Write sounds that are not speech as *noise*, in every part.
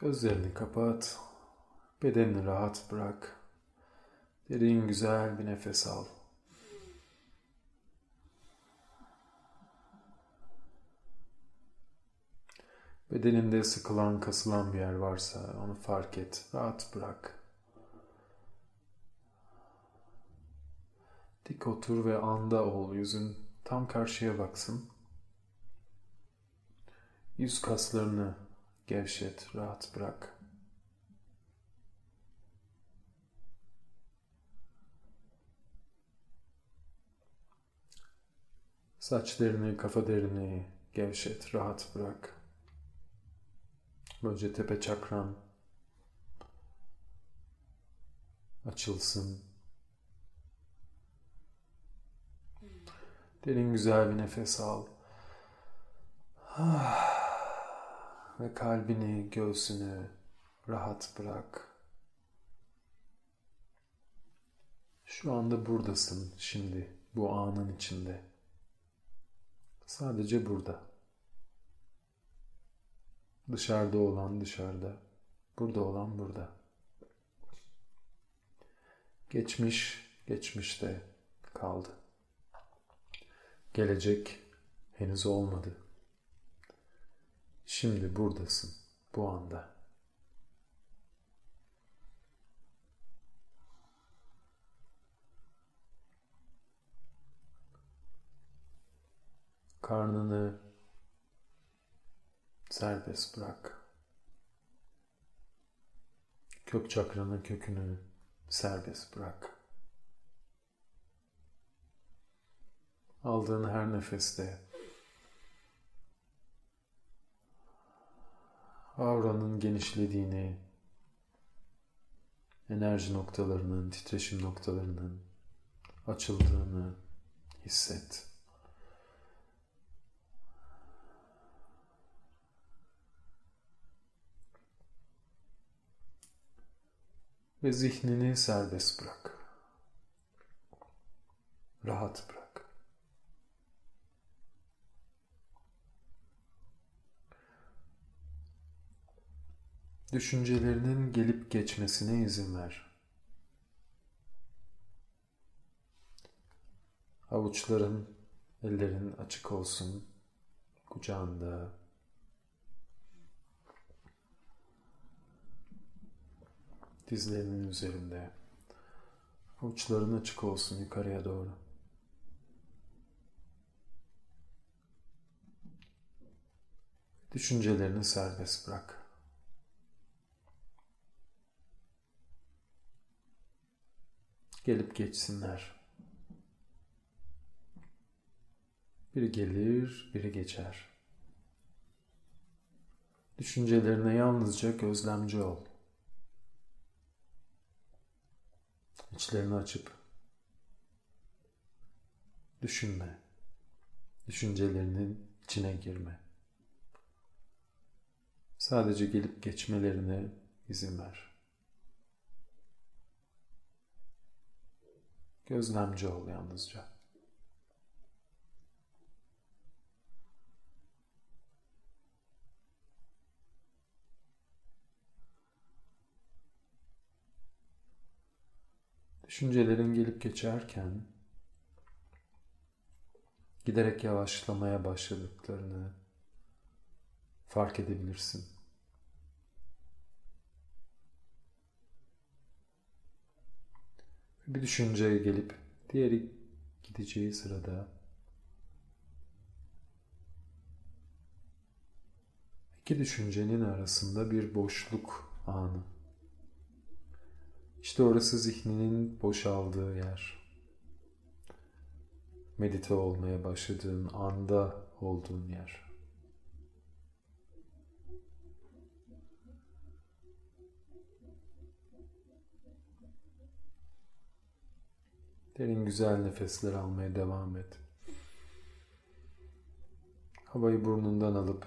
Gözlerini kapat. Bedenini rahat bırak. Derin güzel bir nefes al. Bedeninde sıkılan, kasılan bir yer varsa onu fark et. Rahat bırak. Dik otur ve anda ol. Yüzün tam karşıya baksın. Yüz kaslarını gevşet, rahat bırak. Saçlarını, kafa derini gevşet, rahat bırak. Böylece tepe çakran açılsın. Derin güzel bir nefes al. Ve kalbini, göğsünü rahat bırak. Şu anda buradasın şimdi, bu anın içinde. Sadece burada. Dışarıda olan dışarıda, burada olan burada. Geçmiş, geçmişte kaldı. Gelecek henüz olmadı. Şimdi buradasın, bu anda. Karnını serbest bırak. Kök çakranın kökünü serbest bırak. Aldığın her nefeste auranın genişlediğini, enerji noktalarının, titreşim noktalarının açıldığını hisset. Ve zihnini serbest bırak. Rahat bırak. Düşüncelerinin gelip geçmesine izin ver. Avuçların, ellerin açık olsun. Kucağında, dizlerinin üzerinde. Avuçların açık olsun yukarıya doğru. Düşüncelerini serbest bırak. Gelip geçsinler. Biri gelir, biri geçer. Düşüncelerine yalnızca gözlemci ol. İçlerini açıp düşünme. Düşüncelerinin içine girme. Sadece gelip geçmelerine izin ver. Gözlemci ol yalnızca. Düşüncelerin gelip geçerken giderek yavaşlamaya başladıklarını fark edebilirsin. Bir düşünceye gelip diğeri gideceği sırada iki düşüncenin arasında bir boşluk anı işte orası zihninin boşaldığı yer. Medite olmaya başladığın anda olduğun yer. Derin güzel nefesler almaya devam et. Havayı burnundan alıp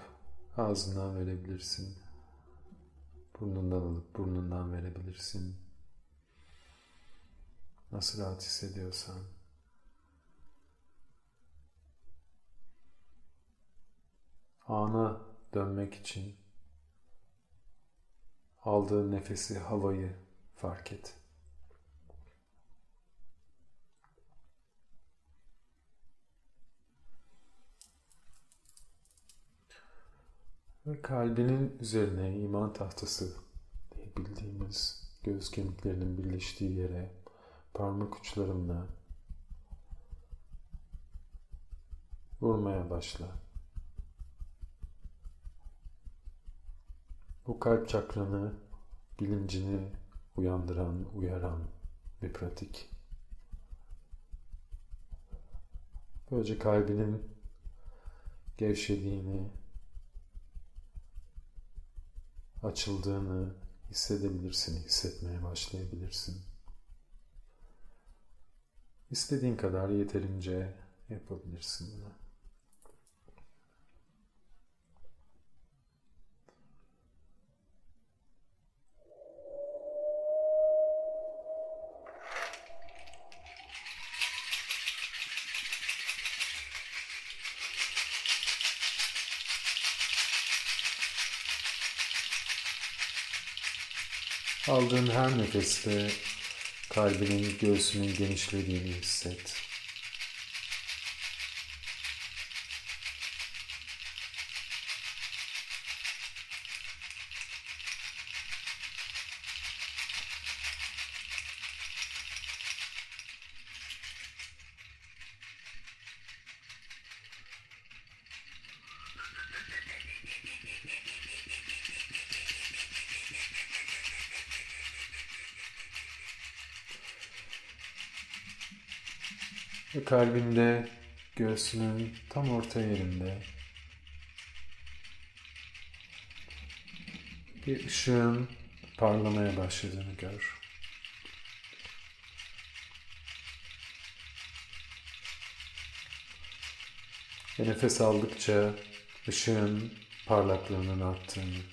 ağzından verebilirsin. Burnundan alıp burnundan verebilirsin. Nasıl rahat hissediyorsan. Ana dönmek için aldığı nefesi, havayı fark et. Ve kalbinin üzerine iman tahtası diye bildiğimiz göğüs kemiklerinin birleştiği yere parmak uçlarımla vurmaya başla. Bu kalp çakranı, bilincini uyandıran, uyaran bir pratik. Böylece kalbinin gevşediğini, açıldığını hissedebilirsin, hissetmeye başlayabilirsin. İstediğin kadar yeterince yapabilirsin bunu. Aldığın her nefeste kalbinin göğsünün genişlediğini hisset. Kalbinde göğsünün tam orta yerinde bir ışığın parlamaya başladığını gör. Ve nefes aldıkça ışığın parlaklığının arttığını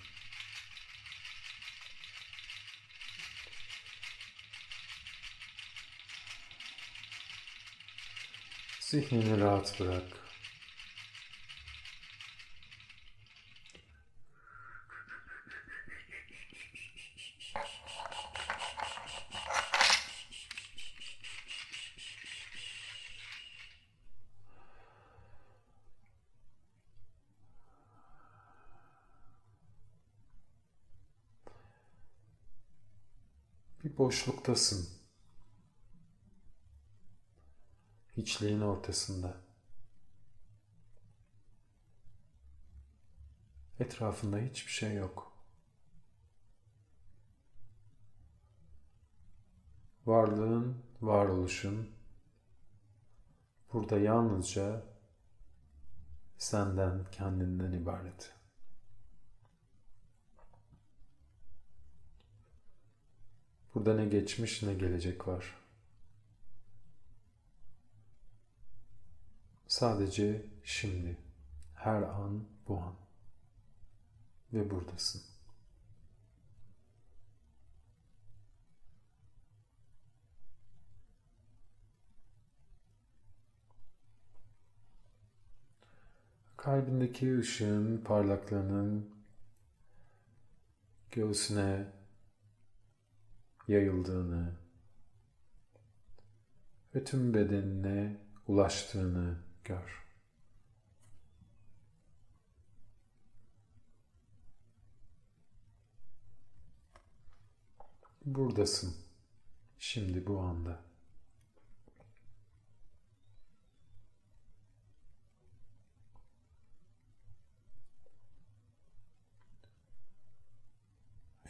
Zihnini rahat bırak. Bir boşluktasın. Hiçliğin ortasında. Etrafında hiçbir şey yok. Varlığın, varoluşun burada yalnızca senden, kendinden ibaret. Burada ne geçmiş ne gelecek var. Sadece şimdi, her an bu an ve buradasın. Kalbindeki ışığın parlaklığının göğsüne yayıldığını ve tüm bedenine ulaştığını gör. Buradasın. Şimdi bu anda.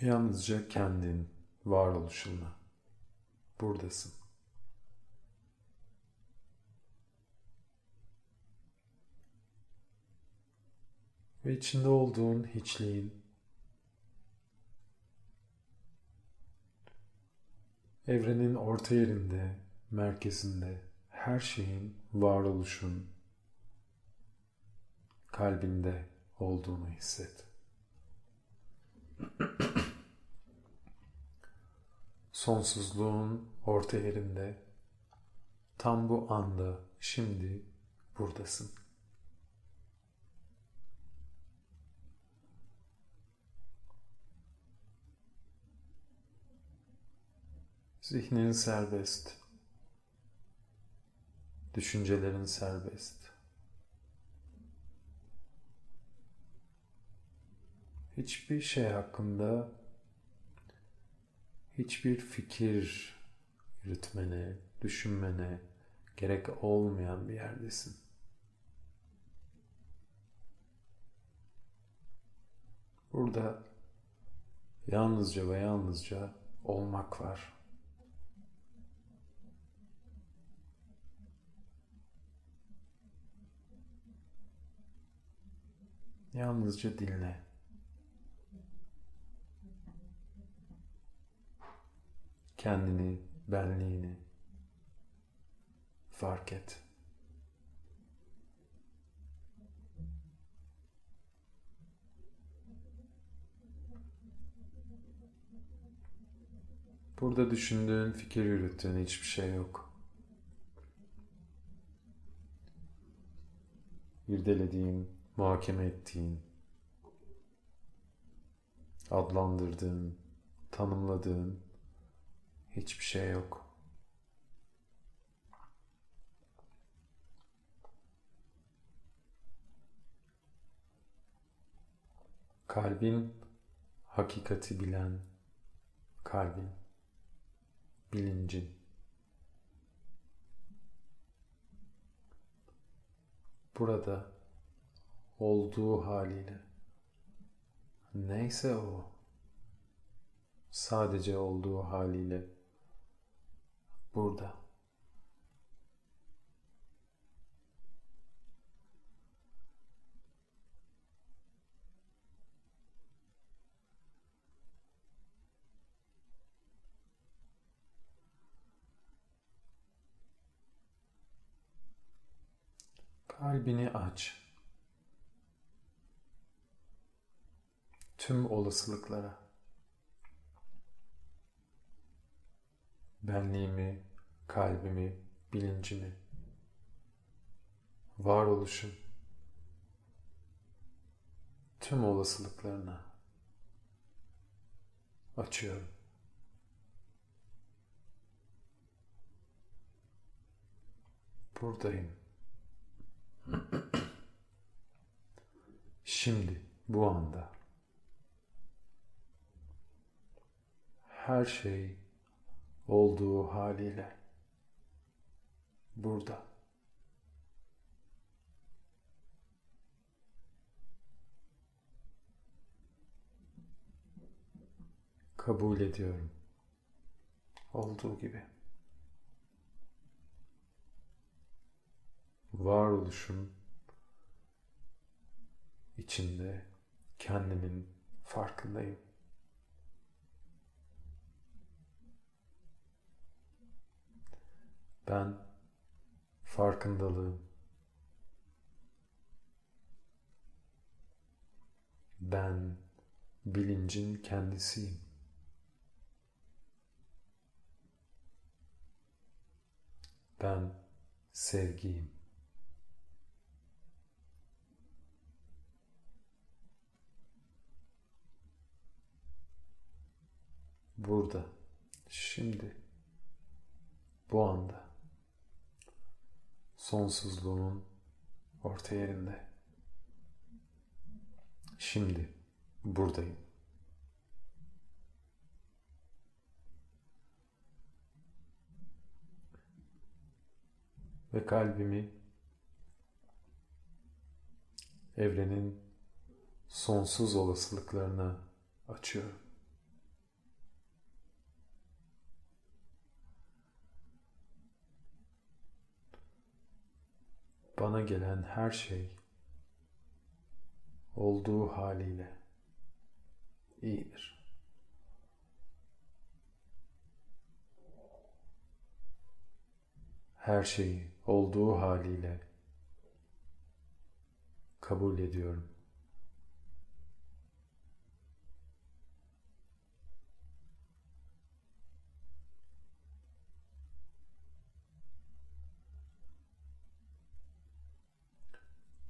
Yalnızca kendin, varoluşunla. Buradasın. Ve içinde olduğun hiçliğin evrenin orta yerinde, merkezinde her şeyin varoluşun kalbinde olduğunu hisset. *clears throat* Sonsuzluğun orta yerinde tam bu anda şimdi buradasın. Zihnin serbest. Düşüncelerin serbest. Hiçbir şey hakkında hiçbir fikir yürütmene, düşünmene gerek olmayan bir yerdesin. Burada yalnızca ve yalnızca olmak var. Yalnızca dinle. Kendini, benliğini fark et. Burada düşündüğün, fikir yürüttüğün hiçbir şey yok. İrdelediğin, muhakeme ettiğin, adlandırdığın, tanımladığın hiçbir şey yok. Kalbin hakikati bilen kalbin bilincin burada olduğu haliyle. Neyse o. Sadece olduğu haliyle burada. Kalbini aç. Tüm olasılıklara. Benliğimi, kalbimi, bilincimi, varoluşum, tüm olasılıklarına açıyorum. Buradayım. *clears throat* Şimdi, bu anda her şey olduğu haliyle burada. Kabul ediyorum. Olduğu gibi. varoluşun içinde kendimin farkındayım. Ben farkındalığım. Ben bilincin kendisiyim. Ben sevgiyim. burada, şimdi, bu anda, sonsuzluğun orta yerinde. Şimdi buradayım. Ve kalbimi evrenin sonsuz olasılıklarına açıyorum. Bana gelen her şey olduğu haliyle iyidir. Her şeyi olduğu haliyle kabul ediyorum.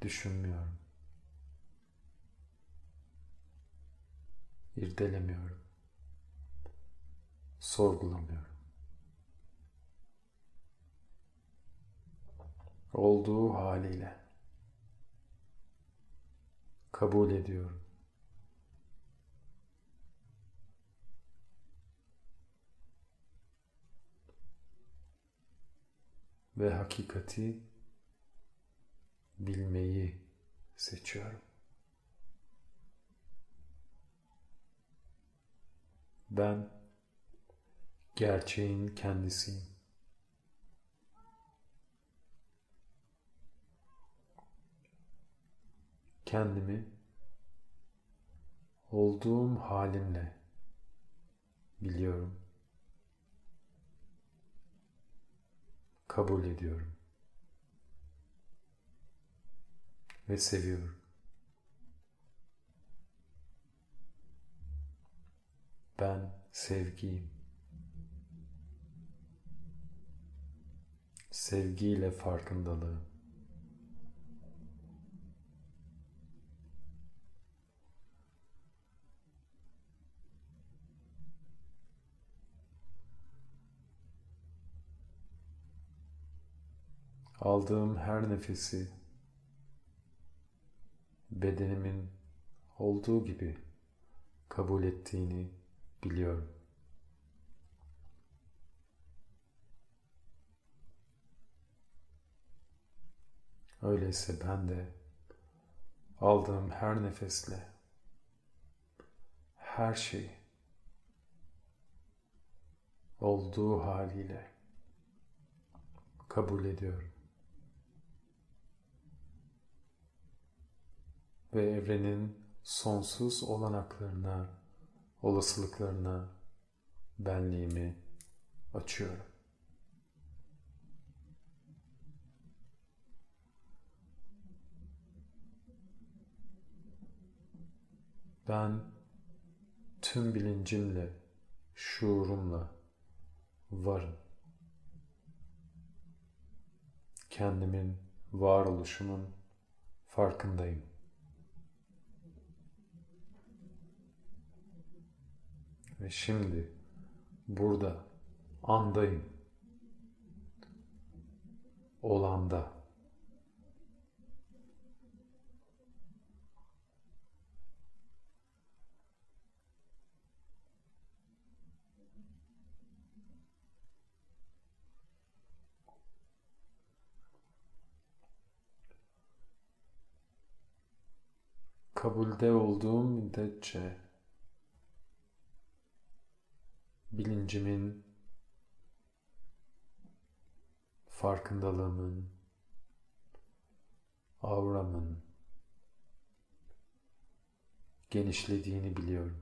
düşünmüyorum. irdelemiyorum. Sorgulamıyorum. Olduğu haliyle kabul ediyorum. Ve hakikati bilmeyi seçiyorum. Ben gerçeğin kendisiyim. Kendimi olduğum halimle biliyorum. Kabul ediyorum. Ve seviyorum. Ben sevgiyim. Sevgiyle farkındalığı. Aldığım her nefesi bedenimin olduğu gibi kabul ettiğini biliyorum. Öyleyse ben de aldığım her nefesle her şeyi olduğu haliyle kabul ediyorum. Ve evrenin sonsuz olanaklarına olasılıklarına benliğimi açıyorum. Ben tüm bilincimle, şuurumla varım. Kendimin varoluşumun farkındayım. Ve şimdi burada andayım. Olanda. kabulde olduğum müddetçe bilincimin, farkındalığımın, auramın genişlediğini biliyorum.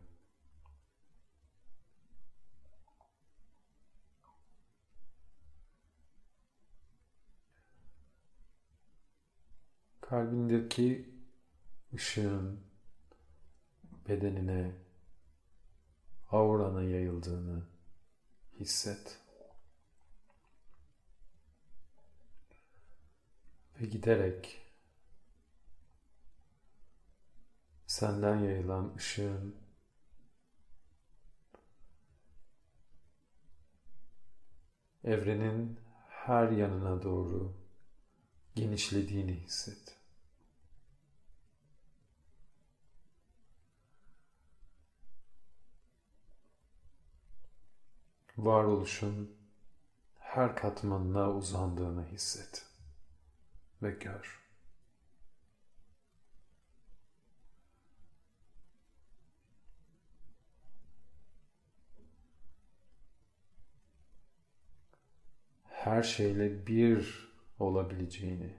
Kalbindeki ışığın bedenine aurana yayıldığını hisset. Ve giderek senden yayılan ışığın evrenin her yanına doğru genişlediğini hisset. Varoluşun her katmanına uzandığını hisset ve gör. Her şeyle bir olabileceğini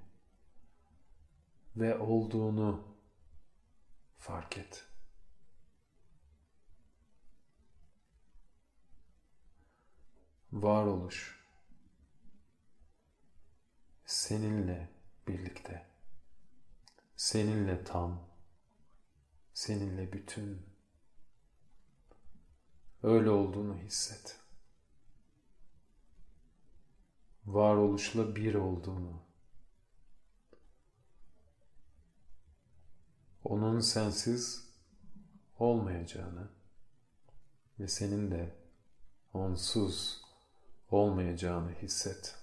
ve olduğunu fark et. Varoluş seninle birlikte, seninle tam, seninle bütün, öyle olduğunu hisset. Varoluşla bir olduğunu, onun sensiz olmayacağını ve senin de onsuz olmayacağını hisset.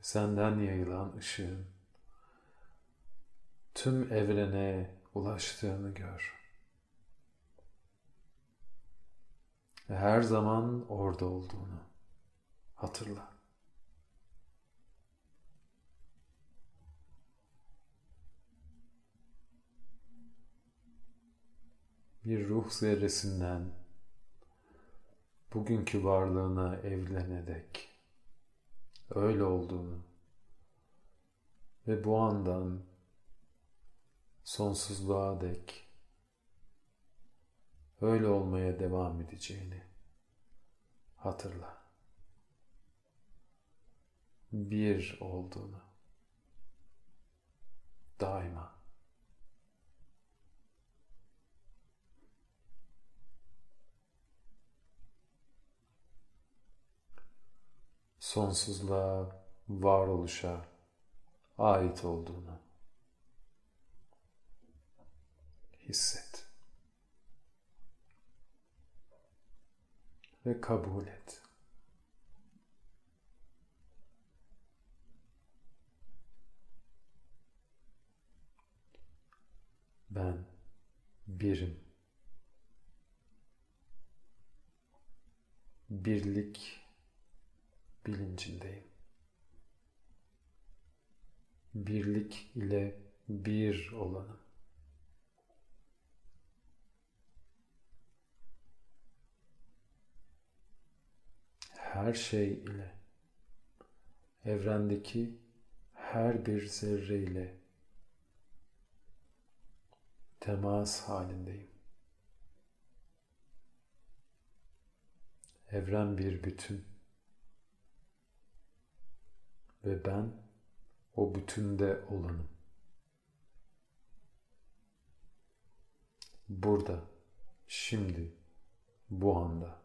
Senden yayılan ışığın tüm evrene ulaştığını gör. Her zaman orada olduğunu hatırla. Bir ruh zerresinden bugünkü varlığına evlenene dek öyle olduğunu ve bu andan sonsuzluğa dek öyle olmaya devam edeceğini hatırla. Bir olduğunu daima sonsuzluğa, varoluşa ait olduğunu hisset. Ve kabul et. Ben birim. Birlik bilincindeyim. Birlik ile bir olanım. Her şey ile, evrendeki her bir zerre ile temas halindeyim. Evren bir bütün ve ben o bütünde olanım. Burada, şimdi, bu anda.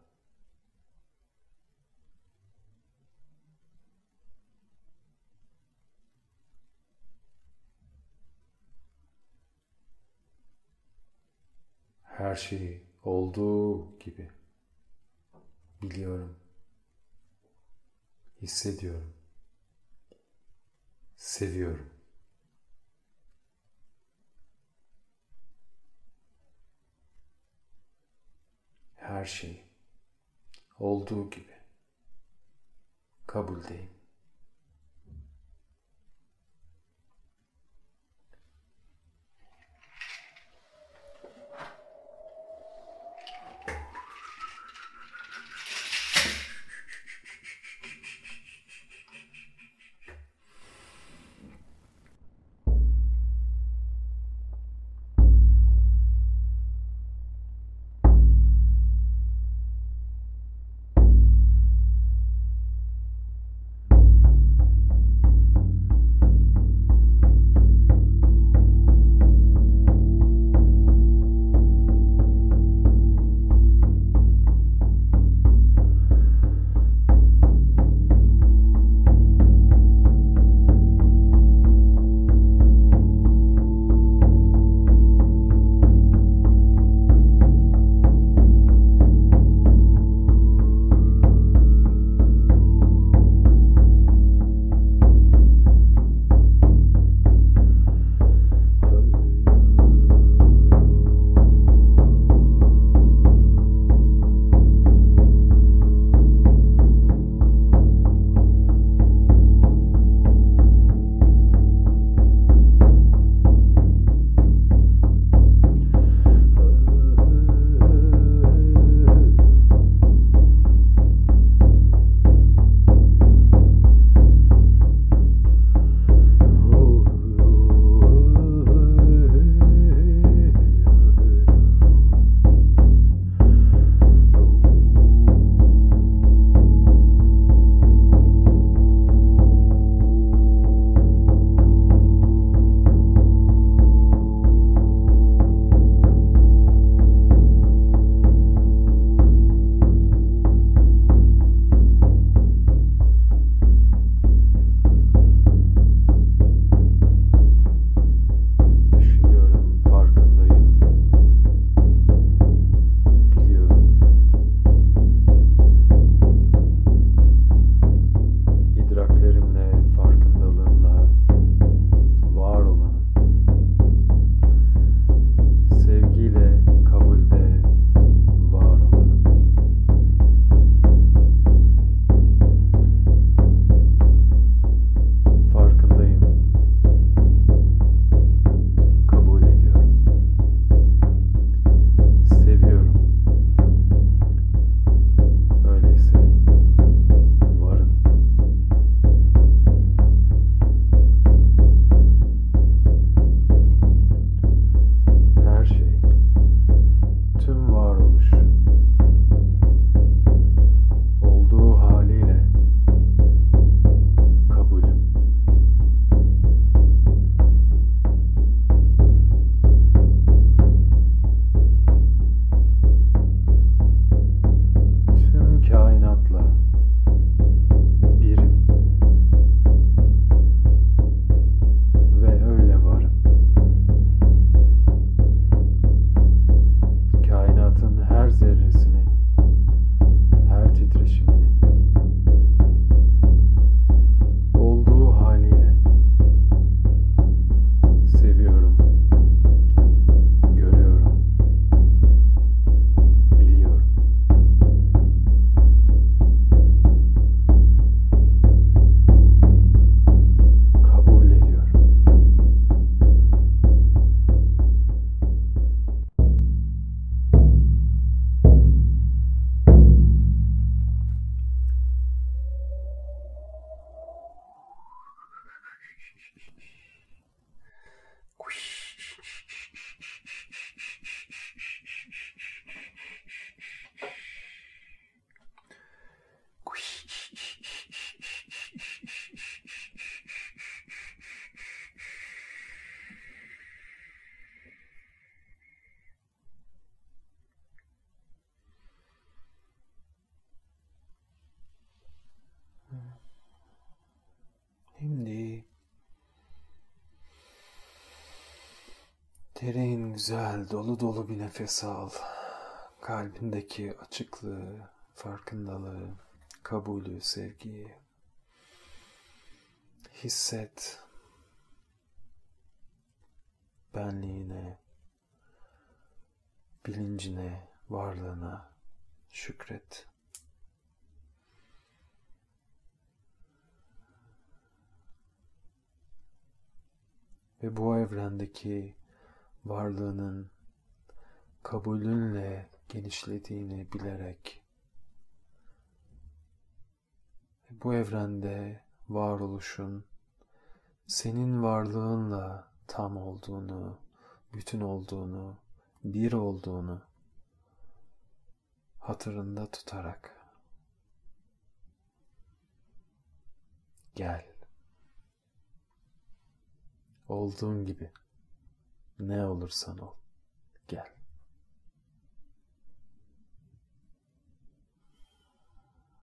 Her şeyi olduğu gibi biliyorum. Hissediyorum seviyorum. Her şey olduğu gibi kabuldeyim. Derin, güzel, dolu dolu bir nefes al. Kalbindeki açıklığı, farkındalığı, kabulü, sevgiyi hisset. Benliğine, bilincine, varlığına şükret. ve bu evrendeki varlığının kabulünle genişlediğini bilerek bu evrende varoluşun senin varlığınla tam olduğunu, bütün olduğunu, bir olduğunu hatırında tutarak gel. Olduğun gibi. Ne olursan ol.